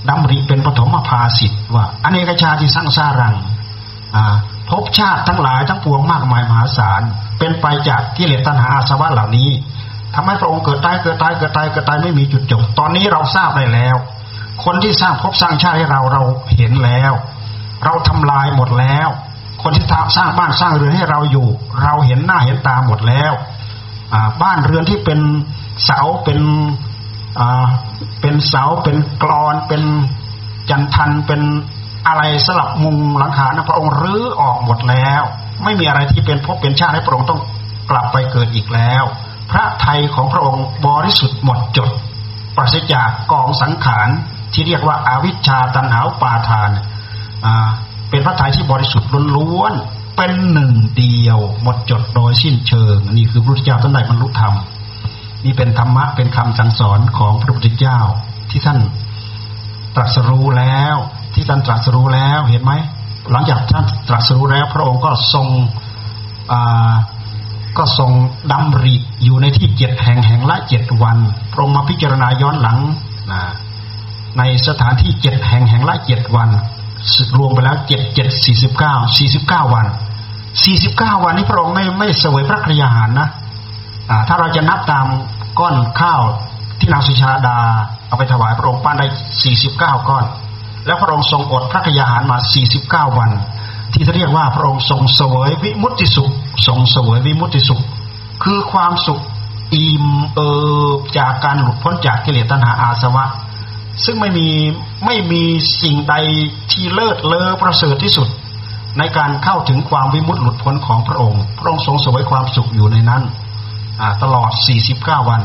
ดำริเป็นปฐมภาสิทธ์ว่าอเนกชาติสร้างสารังภพชาติทั้งหลายทั้งปวงมากมายมหาศาลเป็นไปจากกิเลสตัณหาอาสวะเหล่านี้ ทำให้พระองค์เกิดตายเกิดตายเกิดตายเกิดตายไม่มีจุดจบ ตอนนี้เราทราบได้แล้ว คนที่สร้างภพสร้างชาติให้เราเราเห็นแล้ว เราทำลายหมดแล้ว คนที่สร้างบ้านสร้างเรือนให้เราอยู่ เราเห็นหน้าเห็นตาหมดแล้วบ้านเรือนที่เป็นเสาเป็นเป็นเสาเป็นกรอนเป็นจันทันเป็นอะไรสลับมุงหลังคานะพระองค์รื้อออกหมดแล้ว ไม่มีอะไรที่เป็นพบเป็นชาติให้พระองค์ต้องกลับไปเกิดอีกแล้ว พระไทยของพระองค์บริสุทธิ์หมดจด ปราศจากกองสังขารที่เรียกว่าอาวิชชาตันหาปาทานเป็นพระไทยที่บริสุทธิ์ล้วนเป็นหนึ่งเดียว หมดจดโดยสิ้นเชิง นี่คือพระพุทธเจ้าท่านได้บรรลุธรรมนี่เป็นธรรมะเป็นคำสั่งสอนของพระพุทธเจ้าที่ท่านตรัสรู้แล้ว ที่ท่านตรัสรู้แล้วเห็นไหมหลังจากท่านตรัสรู้แล้ว พระองค์ก็ทรง ก็ทรงดำริอยู่ในที่เจ็ดแห่งแห่งละเจ็ดวันพระองค์มาพิจารณาย้อนหลังในสถานที่เจ็ดแห่งแห่งละเจ็ดวันรวมไปแล้วเจ็ดเจ็ดสี่สิบเก้าสี่สิบเก้าวันสี่สิบเก้าวันนี้พระองค์ไม่ไม่เสวยพระกริยาหารนะถ้าเราจะนับตามก้อนข้าวที่นางสุชาดาเอาไปถวายพระองค์ป้านได้สี่สิบเก้าก้อน แล้วพระองค์ทรงอดพระกยาหารมาสี่สิบเก้าวัน ที่เรียกว่าพระองค์ทรงเสวยวิมุตติสุข ทรงเสวยวิมุตติสุข คือความสุขอิ่มเอิบจากการหลุดพ้นจากกิเลสตัณหาอาสวะ ซึ่งไม่มีไม่มีสิ่งใดที่เลิศเลอประเสริฐที่สุด ในการเข้าถึงความวิมุตติหลุดพ้นของพระองค์ พระองค์ทรงเสวยความสุขอยู่ในนั้นตลอด 49 วัน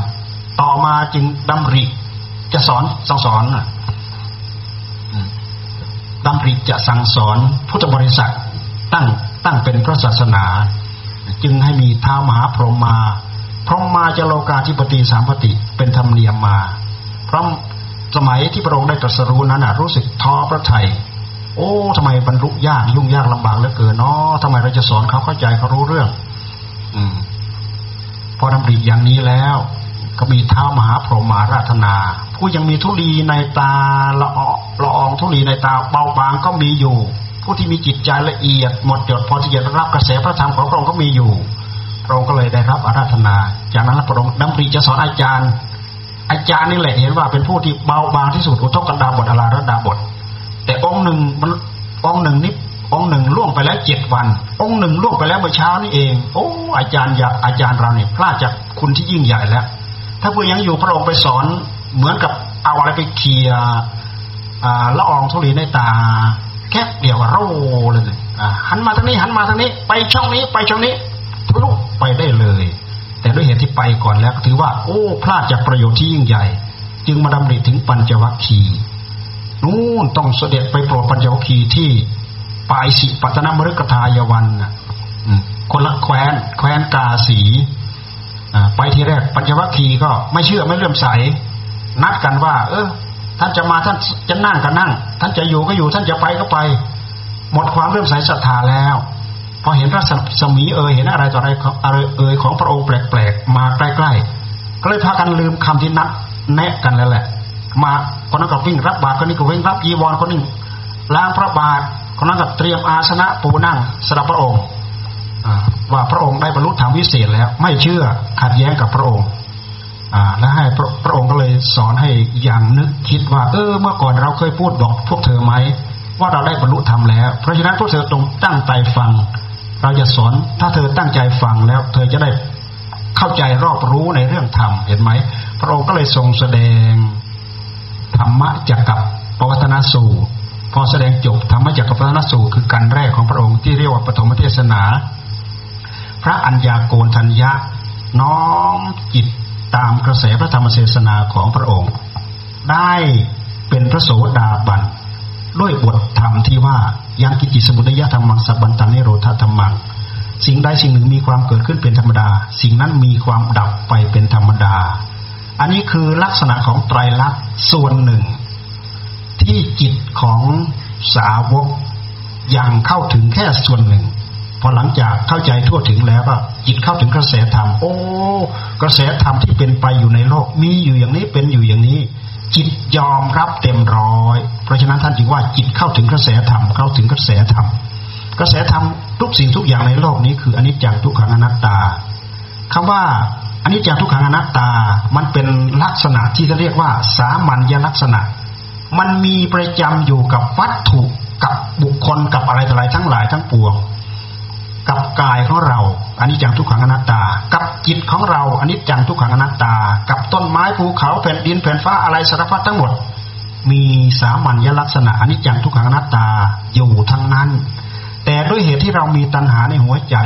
ต่อมาจึงดำริจะสอนสั่งสอน ดำริจะสั่งสอนพุทธบริษัทตั้งตั้งเป็นพระศาสนา จึงให้มีท้ามหาพรหมมาพรหมมาจะโลกาธิปติสามปติเป็นธรรมเนียมมาเพราะสมัยที่พระองค์ได้ตรัสรู้นั้นรู้สึกท้อพระไทยโอ้ทำไมบรรลุยากยุ่งยากลำบากเหลือเกินเนาะทำไมเราจะสอนเขาเข้าใจเขารู้เรื่อง อืมพอดำริอย่างนี้แล้ว ก็มีเท้ามหาพรหมาราธนา ผู้ยังมีทุลีในตาละอละอองทุลีในตาเบาบางก็มีอยู่ ผู้ที่มีจิตใจละเอียดหมดจดพอที่จะรับกระแสพระธรรมของพระองค์ก็มีอยู่พระองค์ก็เลยได้รับอาราธนา จากนั้นพระองค์ดำริจะสอนอาจารย์ อาจารย์นี่แหละเห็นว่าเป็นผู้ที่เบาบางที่สุดอุทกกันดาบทอลาระดาบท แต่องค์หนึ่งมันองค์หนึ่งนี่องค์หนึ่งล่วงไปแล้วเจ็ดวัน องค์หนึ่งล่วงไปแล้วเมื่อเช้านี่เอง โอ้อาจารย์อยาอาจารย์เราเนี่ยพลาดจากคุณที่ยิ่งใหญ่แล้ว ถ้าเผื่อยังอยู่พระองค์ไปสอนเหมือนกับเอาอะไรไปเขี่ยละอองธุลีในตา แค่เดียวโร่เลยหันมาทางนี้หันมาทางนี้ ไปช่องนี้ไปช่องนี้ทะลุไปได้เลย แต่ด้วยเหตุที่ไปก่อนแล้วก็ถือว่า โอ้ พลาดจากประโยชน์ที่ยิ่งใหญ่ จึงมาดำริถึงปัญจวัคคีย์นู่นต้องเสด็จไปโปรดปัญจวัคคีย์ที่ป่าอิสิปตนมฤคทายวันคนละแคว้นแคว้นกาสี ไปทีแรกปัญจวัคคีย์ก็ไม่เชื่อไม่เลื่อมใส นัดกันว่า เออ ท่านจะมาท่านจะนั่งก็นั่ง ท่านจะอยู่ก็อยู่ท่านจะไปก็ไป หมดความเลื่อมใสศรัทธาแล้ว พอเห็นพระสมีเอยเห็นอะไรต่ออะไรอะไรเอยของพระองค์แปลกๆมาใกล้ๆก็เลยพากันลืมคำที่นัดแนะกันแล้วแหละ มาคนนั้นก็วิ่งรับบาตรคนนี้ก็วิ่งรับยีวรคนนึงล้างพระบาทคนนั้นก็เตรียมอาสนะปูนั่งสำหรับพระองค์ ว่าพระองค์ได้บรรลุธรรมวิเศษแล้ว ไม่เชื่อขัดแย้งกับพระองค์และให้พระพระองค์ก็เลยสอนให้อย่างนึกคิดว่า เออ เมื่อก่อนเราเคยพูดบอกพวกเธอไหมว่าเราได้บรรลุธรรมแล้ว เพราะฉะนั้นพวกเธอตรงตั้งใจฟัง เราจะสอนถ้าเธอตั้งใจฟังแล้ว เธอจะได้เข้าใจรอบรู้ในเรื่องธรรมเห็นไหม พระองค์ก็เลยทรงแสดงธรรมะจักกับปวัตนสูตรพอแสดงจบธรรมจักกับปวัตนสูตรคือการแรกของพระองค์ที่เรียกว่าปฐมเทศนา พระอัญญาโกณทัญญะ น้อมจิตตามกระแสพระธรรมเทศนาของพระองค์ ได้เป็นพระโสดาบันด้วยบทธรรมที่ว่ายังกิจิสมุทยธรรมังสับบันตังนิโรธธรรมังสิ่งใดสิ่งหนึ่งมีความเกิดขึ้นเป็นธรรมดา สิ่งนั้นมีความดับไปเป็นธรรมดา อันนี้คือลักษณะของไตรลักษณ์ส่วนหนึ่ง ที่จิตของสาวกยังเข้าถึงแค่ส่วนหนึ่ง พอหลังจากเข้าใจทั่วถึงแล้วก็จิตเข้าถึงกระแสธรรมโอ้ กระแสธรรมที่เป็นไปอยู่ในโลกมีอยู่อย่างนี้เป็นอยู่อย่างนี้ จิตยอมรับเต็มร้อย เพราะฉะนั้นท่านจึงว่าจิตเข้าถึงกระแสธรรมเข้าถึงกระแสธรรมกระแสธรรมทุกสิ่งทุกอย่างในโลกนี้คืออนิจจังทุกขังอนัตตาคำว่าอนิจจังทุกขังอนัตตา มันเป็นลักษณะที่จะเรียกว่า สามัญญลักษณะ มันมีประจำอยู่กับวัตถุกับบุคคลกับอะไรต่ออะไรทั้งหลายทั้งปวง กับกายของเราอันนี้จังทุกขังอนัตตา กับจิตของเราอันนี้จังทุกขังอนัตตา กับต้นไม้ภูเขาแผ่นดินแผ่นฟ้าอะไรสารพัดทั้งหมด มีสามัญลักษณะอันนี้จังทุกขังอนัตตาอยู่ทั้งนั้น แต่ด้วยเหตุที่เรามีตัณหาในหัวใจ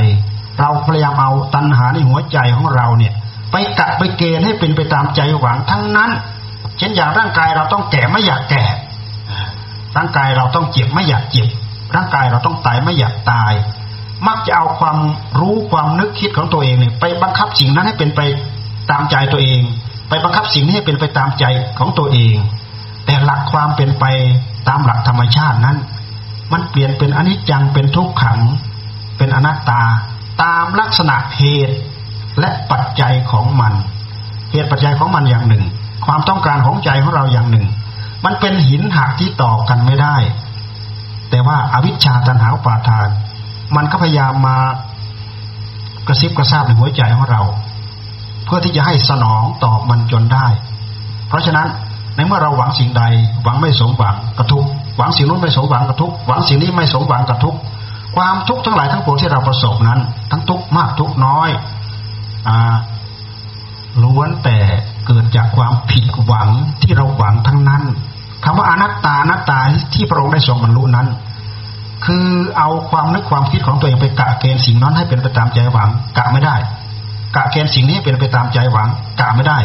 เราพยายามเอาตัณหาในหัวใจของเราเนี่ยไปกะไปเกณฑ์ให้เป็นไปตามใจหวังทั้งนั้น เช่นอย่างร่างกายเราต้องแก่ไม่อยากแก่ ร่างกายเราต้องเจ็บไม่อยากเจ็บ ร่างกายเราต้องตายไม่อยากตาย มักจะเอาความรู้ความนึกคิดของตัวเองเนี่ยไปบังคับสิ่งนั้นให้เป็นไปตามใจตัวเอง ไปบังคับสิ่งนี้ให้เป็นไปตามใจของตัวเอง แต่หลักความเป็นไปตามหลักธรรมชาตินั้น มันเปลี่ยนเป็นอนิจจังเป็นทุกขัง เป็นอนัตตา ตามลักษณะเหตุและปัจจัยของมัน เหตุปัจจัยของมันอย่างหนึ่ง ความต้องการของใจของเราอย่างหนึ่ง มันเป็นหินหักที่ต่อกันไม่ได้ แต่ว่าอาวิชชาตันหาปาทาน มันก็พยายามมากระซิบกระซาบในหัวใจของเรา เพื่อที่จะให้สนองตอบมันจนได้ เพราะฉะนั้นในเมื่อเราหวังสิ่งใด หวังไม่สมหวังกระทุกหวังสิ่งนู้นไม่สมหวังกระทุกหวังสิ่งนี้ไม่สมหวังกระทุกความทุกข์ทั้งหลายทั้งปวงที่เราประสบนั้น ทั้งทุกข์มากทุกข์น้อยอ่าล้วนแต่เกิดจากความผิดหวังที่เราหวังทั้งนั้นคำว่าอนัตตาอนัตตาที่พระองค์ได้ทรงบรรลุนั้น คือเอาความนึกความคิดของตัวเองไปกะเกณฑ์สิ่งนั้นให้เป็นไปตามใจหวังกะไม่ได้ กะเกณฑ์สิ่งนี้เป็นไปตามใจหวังกะไม่ได้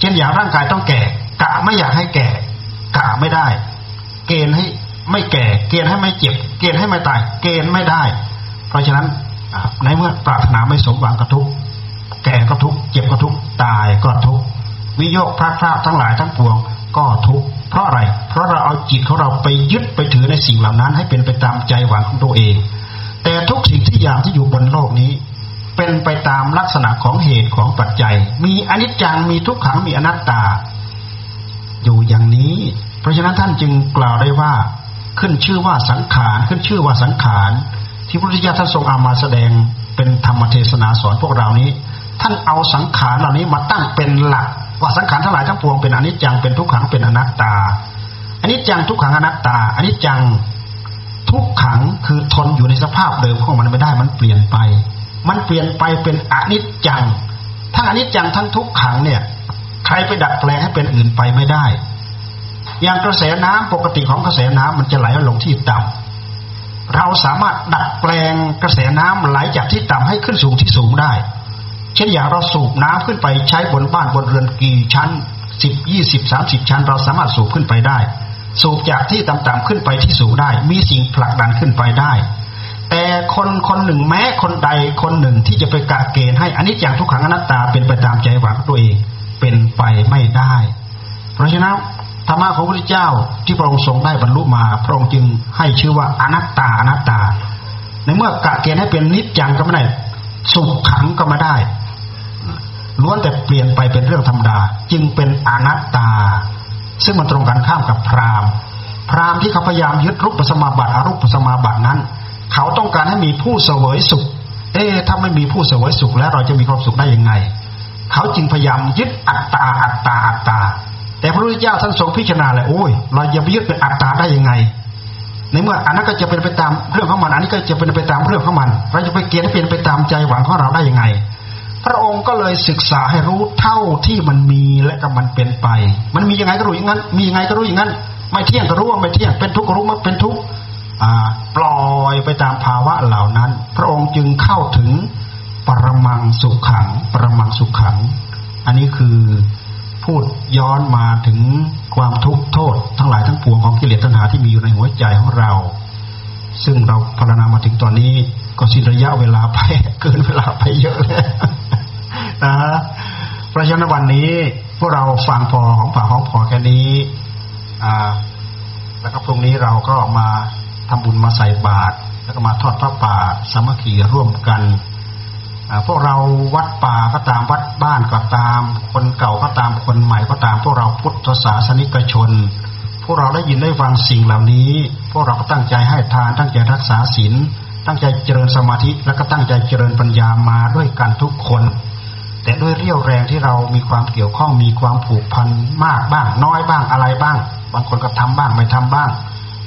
เช่นอย่างร่างกายต้องแก่ กะไม่อยากให้แก่ กะไม่ได้ เกณฑ์ให้ไม่แก่ เกณฑ์ให้ไม่เจ็บ เกณฑ์ให้ไม่ตาย เกณฑ์ไม่ได้ เพราะฉะนั้นในเมื่อปรารถนาไม่สมหวังก็ทุกแก่ก็ทุกเจ็บก็ทุกตายก็ทุกวิโยคพระพระทั้งหลายทั้งปวงก็ทุก เพราะอะไร เพราะเราเอาจิตของเราไปยึดไปถือในสิ่งเหล่านั้น ให้เป็นไปตามใจหวังของตัวเอง แต่ทุกสิ่งที่อย่างที่อยู่บนโลกนี้ เป็นไปตามลักษณะของเหตุของปัจจัย มีอนิจจังมีทุกขังมีอนัตตา อยู่อย่างนี้ เพราะฉะนั้นท่านจึงกล่าวได้ว่า ขึ้นชื่อว่าสังขารขึ้นชื่อว่าสังขารที่พระพุทธเจ้าท่านทรงเอามาแสดงเป็นธรรมเทศนาสอนพวกเรานี้ ท่านเอาสังขารเหล่านี้มาตั้งเป็นหลัก ว่าสังขารทั้งหลายทั้งปวงเป็นอนิจจังเป็นทุกขังเป็นอนัตตาอนิจจังทุกขังอนัตตาอนิจจังทุกขังคือทนอยู่ในสภาพเดิมของมันไม่ได้มันเปลี่ยนไป มันเปลี่ยนไปเป็นอนิจจัง ทั้งอนิจจังทั้งทุกขังเนี่ย ใครไปดัดแปลงให้เป็นอื่นไปไม่ได้ อย่างกระแสน้ำปกติของกระแสน้ำมันจะไหลลงที่ต่ำเราสามารถดัดแปลงกระแสน้ำไหลจากที่ต่ำให้ขึ้นสูงที่สูงได้ เช่นอย่างเราสูบน้ำขึ้นไปใช้บนบ้านบนเรือนกี่ชั้นสิบยี่สิบสามสิบชั้น เราสามารถสูบขึ้นไปได้ สูบจากที่ต่ำๆขึ้นไปที่สูงได้ มีสิ่งผลักดันขึ้นไปได้ แต่คนคนหนึ่งแม้คนใดคนหนึ่งที่จะไปกะเกณฑ์ให้อันนี้อย่างทุกขังอนัตตาเป็นไปตามใจหวังตัวเองเป็นไปไม่ได้ เพราะฉะนั้นธรรมะของพระพุทธเจ้าที่พระองค์ทรงได้บรรลุมาพระองค์จึงให้ชื่อว่าอนัตตาอนัตตา ในเมื่อกะเกณฑ์ให้เป็นนิจจังก็ไม่ได้สุขขังก็ไม่ได้ ล้วนแต่เปลี่ยนไปเป็นเรื่องธรรมดา จึงเป็นอนัตตา ซึ่งมันตรงกันข้ามกับพราหมณ์ พราหมณ์ที่เขาพยายามยึดรูปสมาบัติอรูปสมาบัตินั้น เขาต้องการให้มีผู้เสวยสุข เอ๊ะถ้าไม่มีผู้เสวยสุขแล้วเราจะมีความสุขได้ยังไง เขาจึงพยายามยึดอัตตาอัตตาอัตตา แต่พระพุทธเจ้าท่านทรงพิจารณาเลยโอ้ยเราจะไปยึดเป็นอัตตาได้ยังไงในเมื่ออันนั้นก็จะเป็นไปตามเรื่องของมัน อันนี้ก็จะเป็นไปตามเรื่องของมัน เราจะไปเกณฑ์เป็นไปตามใจหวังของเราได้ยังไง พระองค์ก็เลยศึกษาให้รู้เท่าที่มันมีและก็มันเป็นไป มันมียังไงก็รู้อย่างนั้น มียังไงก็รู้อย่างนั้น ไม่เที่ยงก็รู้ว่าไม่เที่ยง เป็นทุกข์ก็รู้ว่าเป็นทุกข์ปล่อยไปตามภาวะเหล่านั้น พระองค์จึงเข้าถึงปรมังสุขขัง ปรมังสุขขัง อันนี้คือพูดย้อนมาถึงความทุกข์โทษ ทั้งหลายทั้งปวงของกิเลสตัณหาที่มีอยู่ในหัวใจของเรา ซึ่งเราพารณามาถึงตอนนี้ก็สิ้นระยะเวลาไปเกินเวลาไปเยอะแล้ว นะ เพราะฉะนั้นวันนี้พวกเราฟังพอของผ่าของพอแค่นี้ อ่า แล้วก็พรุ่งนี้เราก็มาทำบุญมาใส่บาตรแล้วก็มาทอดพระป่าสามัคคีร่วมกันพวกเราวัดป่าก็ตามวัดบ้านก็ตาม คนเก่าก็ตามคนใหม่ก็ตาม พวกเราพุทธศาสนิกชน พวกเราได้ยินได้ฟังสิ่งเหล่านี้ พวกเราก็ตั้งใจให้ทาน ตั้งใจรักษาศีลตั้งใจเจริญสมาธิ แล้วก็ตั้งใจเจริญปัญญามาด้วยกันทุกคน แต่ด้วยเรี่ยวแรงที่เรามีความเกี่ยวข้องมีความผูกพันมากบ้าง น้อยบ้างอะไรบ้าง บางคนก็ทำบ้างไม่ทำบ้าง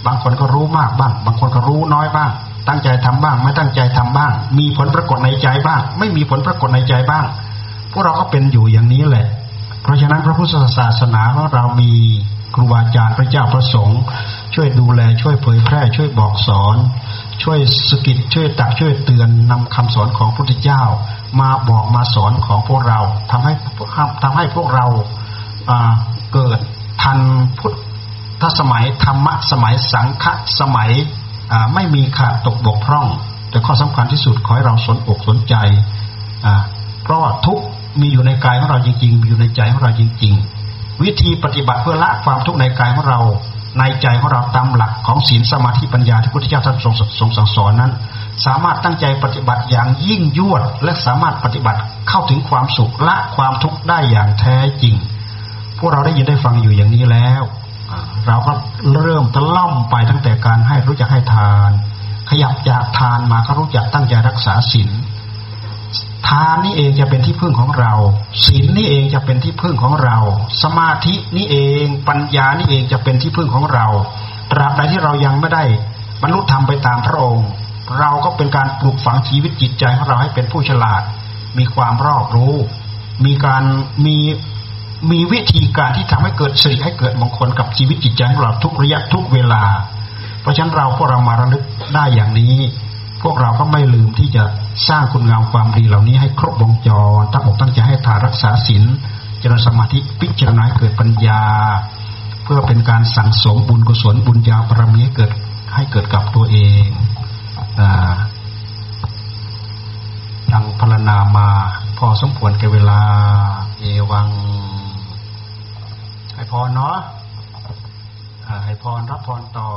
บางคนก็รู้มากบ้าง บางคนก็รู้น้อยบ้าง ตั้งใจทำบ้าง ไม่ตั้งใจทำบ้าง มีผลปรากฏในใจบ้าง ไม่มีผลปรากฏในใจบ้าง พวกเราก็เป็นอยู่อย่างนี้แหละ เพราะฉะนั้นพระพุทธศาสนาของเรามีครูบาอาจารย์พระเจ้าพระสงฆ์ช่วยดูแลช่วยเผยแพร่ช่วยบอกสอน ช่วยสกิดช่วยตักช่วยเตือนนำคำสอนของพระพุทธเจ้า มาบอกมาสอนของพวกเราทำให้ทำให้พวกเราเกิดทันพุทธสมัยธรรมะสมัยสังฆสมัยไม่มีขาดตกบกพร่อง แต่ข้อสำคัญที่สุดขอให้เราสนอกสนใจเพราะว่าทุกมีอยู่ในกายของเราจริงๆมีอยู่ในใจของเราจริง ๆ วิธีปฏิบัติเพื่อละความทุกข์ในกายของเรา ในใจของเราตามหลักของศีลสมาธิปัญญาที่พระพุทธเจ้าท่านทรงทรงสั่งสอนนั้น สามารถตั้งใจปฏิบัติอย่างยิ่งยวด และสามารถปฏิบัติเข้าถึงความสุขละความทุกข์ได้อย่างแท้จริง พวกเราได้ยินได้ฟังอยู่อย่างนี้แล้ว เราก็เริ่มตะล่อมไปตั้งแต่การให้รู้จักให้ทาน ขยับจากทานมาก็รู้จักตั้งใจรักษาศีล ทานนี่เองจะเป็นที่พึ่งของเราศีลนี่เองจะเป็นที่พึ่งของเรา สมาธินี่เองปัญญานี่เองจะเป็นที่พึ่งของเรา ตราบใดที่เรายังไม่ได้บรรลุธรรมไปตามพระองค์ เราก็เป็นการปลูกฝังชีวิตจิตใจของเราให้เป็นผู้ฉลาด มีความรอบรู้ มีการมีมีวิธีการที่ทำให้เกิดสิริให้เกิดมงคลกับชีวิตจิตใจของเราทุกระยะทุกเวลา เพราะฉะนั้นเราพวกเรามาระลึกได้อย่างนี้ วกเราก็ไม่ลืมที่จะสร้างคุณงามความดีเหล่านี้ให้ครบวงจรตั้งอกตั้งใจให้ทานรักษาศีลเจริญสมาธิพิจารณาเกิดปัญญา เพื่อเป็นการสั่งสมบุญกุศลบุญญาบารมีให้เกิดให้เกิดกับตัวเองดังพรนามาพอสมควรแก่เวลา เอวัง ให้พรเนาะให้พรรับพรต่อ